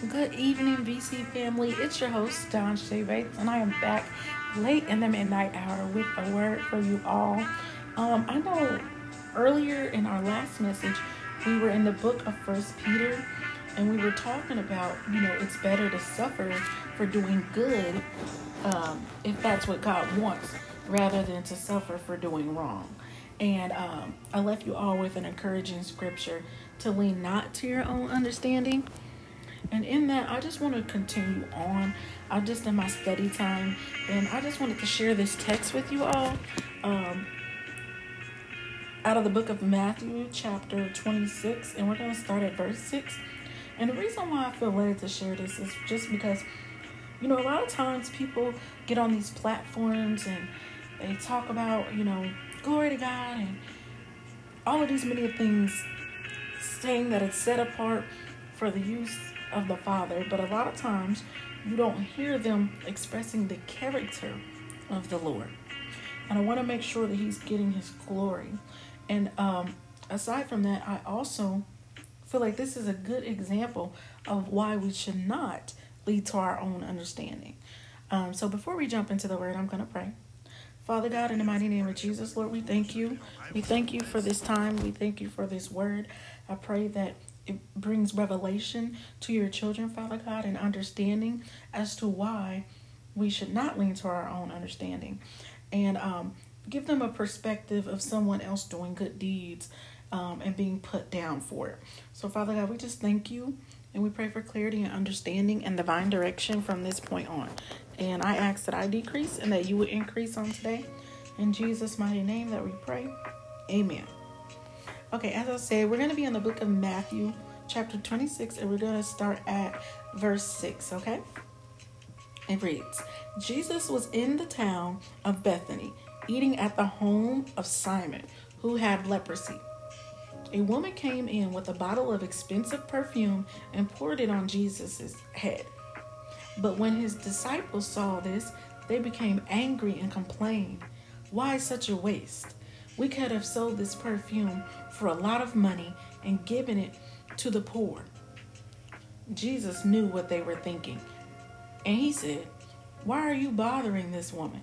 Good evening, BC family. It's your host, Don Shay Bates, and I am back late in the midnight hour with a word for you all. Um, I know earlier in our last message, we were in the book of First Peter, and we were talking about, you know, it's better to suffer for doing good um, if that's what God wants, rather than to suffer for doing wrong. And um, I left you all with an encouraging scripture to lean not to your own understanding and in that, I just want to continue on. I'm just in my study time, and I just wanted to share this text with you all. Um, out of the book of Matthew, chapter 26, and we're going to start at verse 6. And the reason why I feel led to share this is just because, you know, a lot of times people get on these platforms and they talk about, you know, glory to God and all of these many things, saying that it's set apart for the use of the Father, but a lot of times you don't hear them expressing the character of the Lord. And I want to make sure that He's getting His glory. And um, aside from that, I also feel like this is a good example of why we should not lead to our own understanding. Um, so before we jump into the word, I'm going to pray. Father God, in the mighty name of Jesus, Lord, we thank you. We thank you for this time. We thank you for this word. I pray that it brings revelation to your children, Father God, and understanding as to why we should not lean to our own understanding. And um, give them a perspective of someone else doing good deeds um, and being put down for it. So, Father God, we just thank you and we pray for clarity and understanding and divine direction from this point on. And I ask that I decrease and that you would increase on today. In Jesus' mighty name that we pray. Amen. Okay, as I said, we're going to be in the book of Matthew, chapter 26, and we're going to start at verse 6, okay? It reads Jesus was in the town of Bethany, eating at the home of Simon, who had leprosy. A woman came in with a bottle of expensive perfume and poured it on Jesus' head. But when his disciples saw this, they became angry and complained, Why such a waste? We could have sold this perfume for a lot of money and given it to the poor. Jesus knew what they were thinking, and he said, Why are you bothering this woman?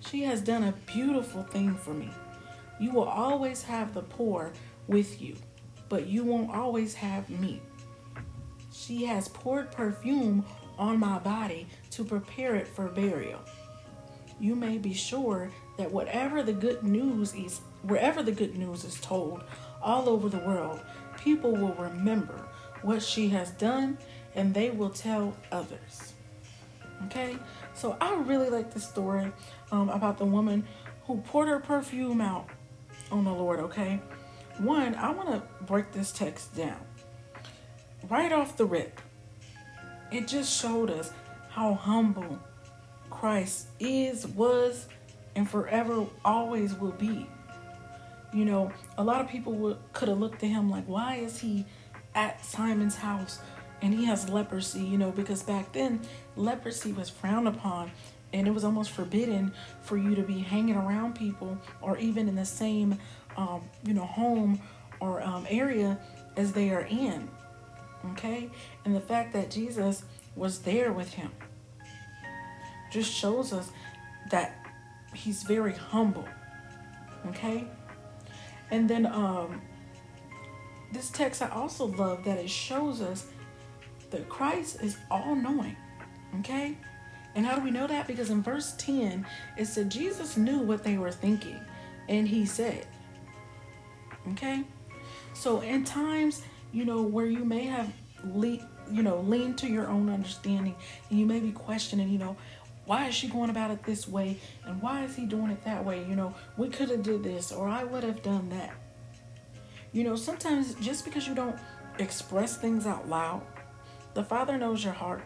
She has done a beautiful thing for me. You will always have the poor with you, but you won't always have me. She has poured perfume on my body to prepare it for burial. You may be sure that whatever the good news is, wherever the good news is told, all over the world, people will remember what she has done and they will tell others. Okay, so I really like the story um, about the woman who poured her perfume out on the Lord. Okay, one, I want to break this text down right off the rip. It just showed us how humble Christ is, was, and forever always will be. You know, a lot of people would, could have looked at him like, why is he at Simon's house and he has leprosy? You know, because back then leprosy was frowned upon and it was almost forbidden for you to be hanging around people or even in the same, um, you know, home or um, area as they are in. Okay? And the fact that Jesus was there with him just shows us that he's very humble. Okay? And then um this text I also love that it shows us that Christ is all knowing. Okay? And how do we know that? Because in verse 10 it said Jesus knew what they were thinking and he said. Okay? So in times, you know, where you may have le- you know, lean to your own understanding and you may be questioning, you know, why is she going about it this way? And why is he doing it that way? You know we could have did this or i would have done that. You know sometimes just because you don't express things out loud the father knows your heart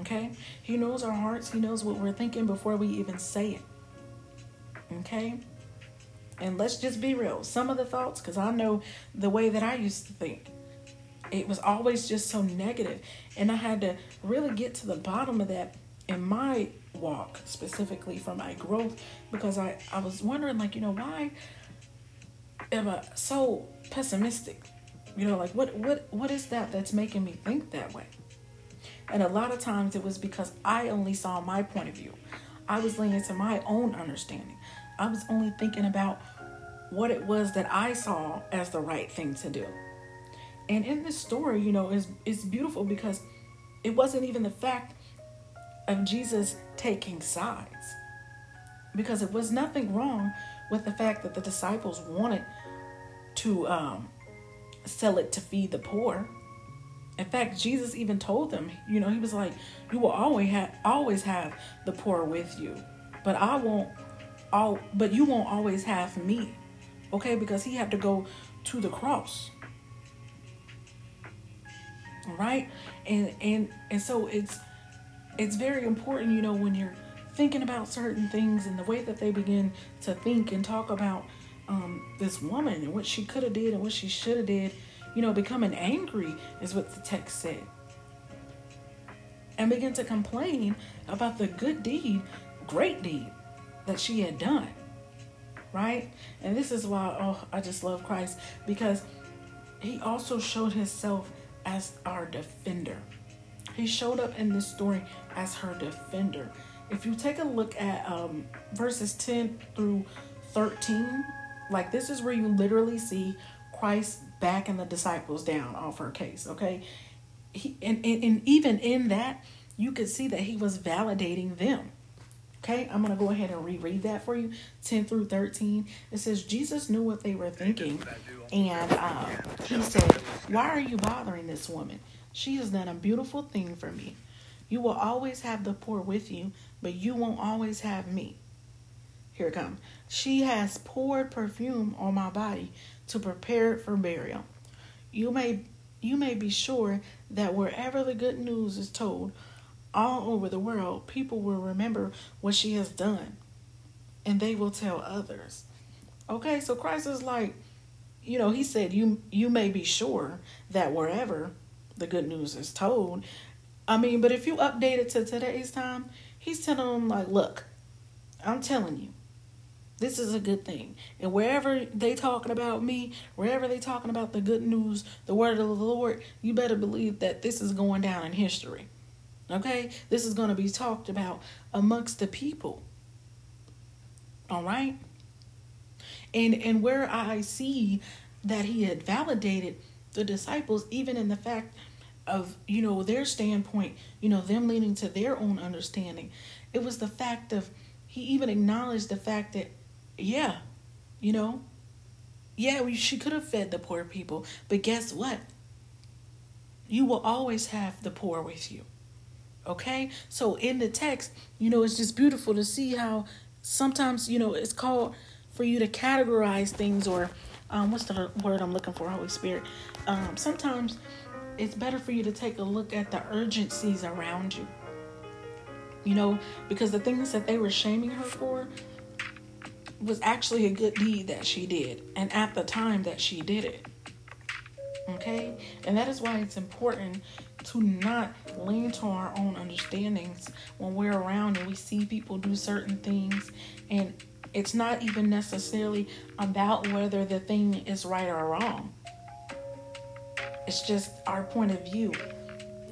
okay? He knows our hearts. He knows what we're thinking before we even say it okay? And let's just be real. Some of the thoughts because i know the way that i used to think it was always just so negative. And i had to really get to the bottom of that in my walk specifically for my growth because I, I was wondering like you know why am I so pessimistic You know, like what what what is that that's making me think that way? And a lot of times it was because I only saw my point of view. I was leaning to my own understanding. I was only thinking about what it was that I saw as the right thing to do. And in this story, you know, is it's beautiful because it wasn't even the fact of Jesus taking sides. Because it was nothing wrong with the fact that the disciples wanted to um, sell it to feed the poor. In fact, Jesus even told them, you know, he was like, "You will always have always have the poor with you, but I won't all but you won't always have me." Okay? Because he had to go to the cross. Right? And and and so it's it's very important, you know, when you're thinking about certain things and the way that they begin to think and talk about um, this woman and what she could have did and what she should have did you know, becoming angry is what the text said. And begin to complain about the good deed, great deed that she had done. Right? And this is why, oh, I just love Christ because he also showed himself as our defender. He showed up in this story as her defender. If you take a look at um, verses 10 through 13, like this is where you literally see Christ backing the disciples down off her case, okay? He, and, and, and even in that, you could see that he was validating them. Okay, I'm going to go ahead and reread that for you 10 through 13. It says, Jesus knew what they were thinking, and um, he said, Why are you bothering this woman? She has done a beautiful thing for me. You will always have the poor with you, but you won't always have me. Here it comes. She has poured perfume on my body to prepare it for burial. You may you may be sure that wherever the good news is told all over the world, people will remember what she has done and they will tell others. Okay, so Christ is like, you know, he said you you may be sure that wherever the good news is told. I mean, but if you update it to today's time, he's telling them like, look, I'm telling you, this is a good thing. And wherever they talking about me, wherever they talking about the good news, the word of the Lord, you better believe that this is going down in history. Okay? This is going to be talked about amongst the people. All right? And and where I see that he had validated the disciples even in the fact of, you know, their standpoint, you know, them leaning to their own understanding. It was the fact of he even acknowledged the fact that yeah, you know, yeah, we, she could have fed the poor people, but guess what? You will always have the poor with you. Okay? So in the text, you know, it's just beautiful to see how sometimes, you know, it's called for you to categorize things or um, what's the word I'm looking for, Holy Spirit? Um, sometimes it's better for you to take a look at the urgencies around you. You know, because the things that they were shaming her for, was actually a good deed that she did, and at the time that she did it. Okay? And that is why it's important to not lean to our own understandings when we're around and we see people do certain things. And it's not even necessarily about whether the thing is right or wrong, it's just our point of view,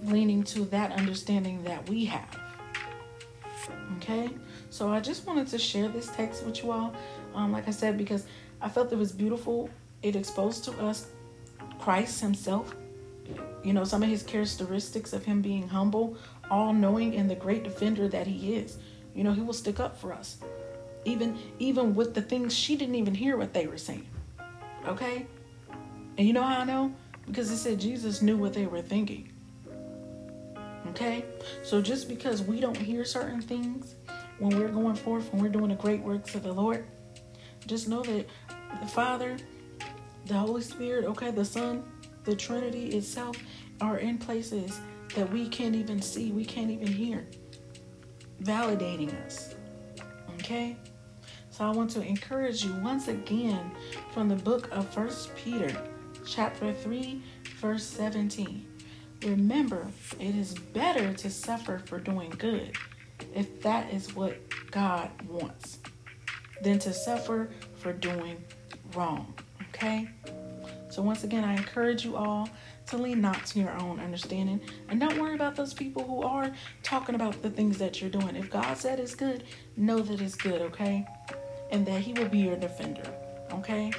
leaning to that understanding that we have. Okay? So I just wanted to share this text with you all. Um, like I said, because I felt it was beautiful. It exposed to us Christ Himself. You know, some of His characteristics of Him being humble, all knowing, and the great defender that He is. You know, He will stick up for us. Even even with the things she didn't even hear what they were saying. Okay? And you know how I know? Because it said Jesus knew what they were thinking. Okay? So just because we don't hear certain things when we're going forth, when we're doing the great works of the Lord, just know that the Father, the Holy Spirit, okay, the Son, the Trinity itself are in places that we can't even see, we can't even hear, validating us. Okay? So I want to encourage you once again from the book of First Peter, chapter 3, verse 17. Remember, it is better to suffer for doing good if that is what God wants than to suffer for doing wrong. Okay? So, once again, I encourage you all to lean not to your own understanding and don't worry about those people who are talking about the things that you're doing. If God said it's good, know that it's good, okay? And that He will be your defender, okay?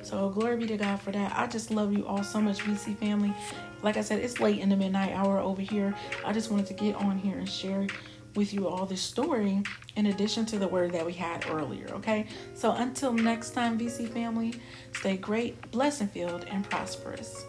So, glory be to God for that. I just love you all so much, BC family. Like I said, it's late in the midnight hour over here. I just wanted to get on here and share with you all this story in addition to the word that we had earlier. Okay, so until next time, BC family, stay great, blessed, filled, and prosperous.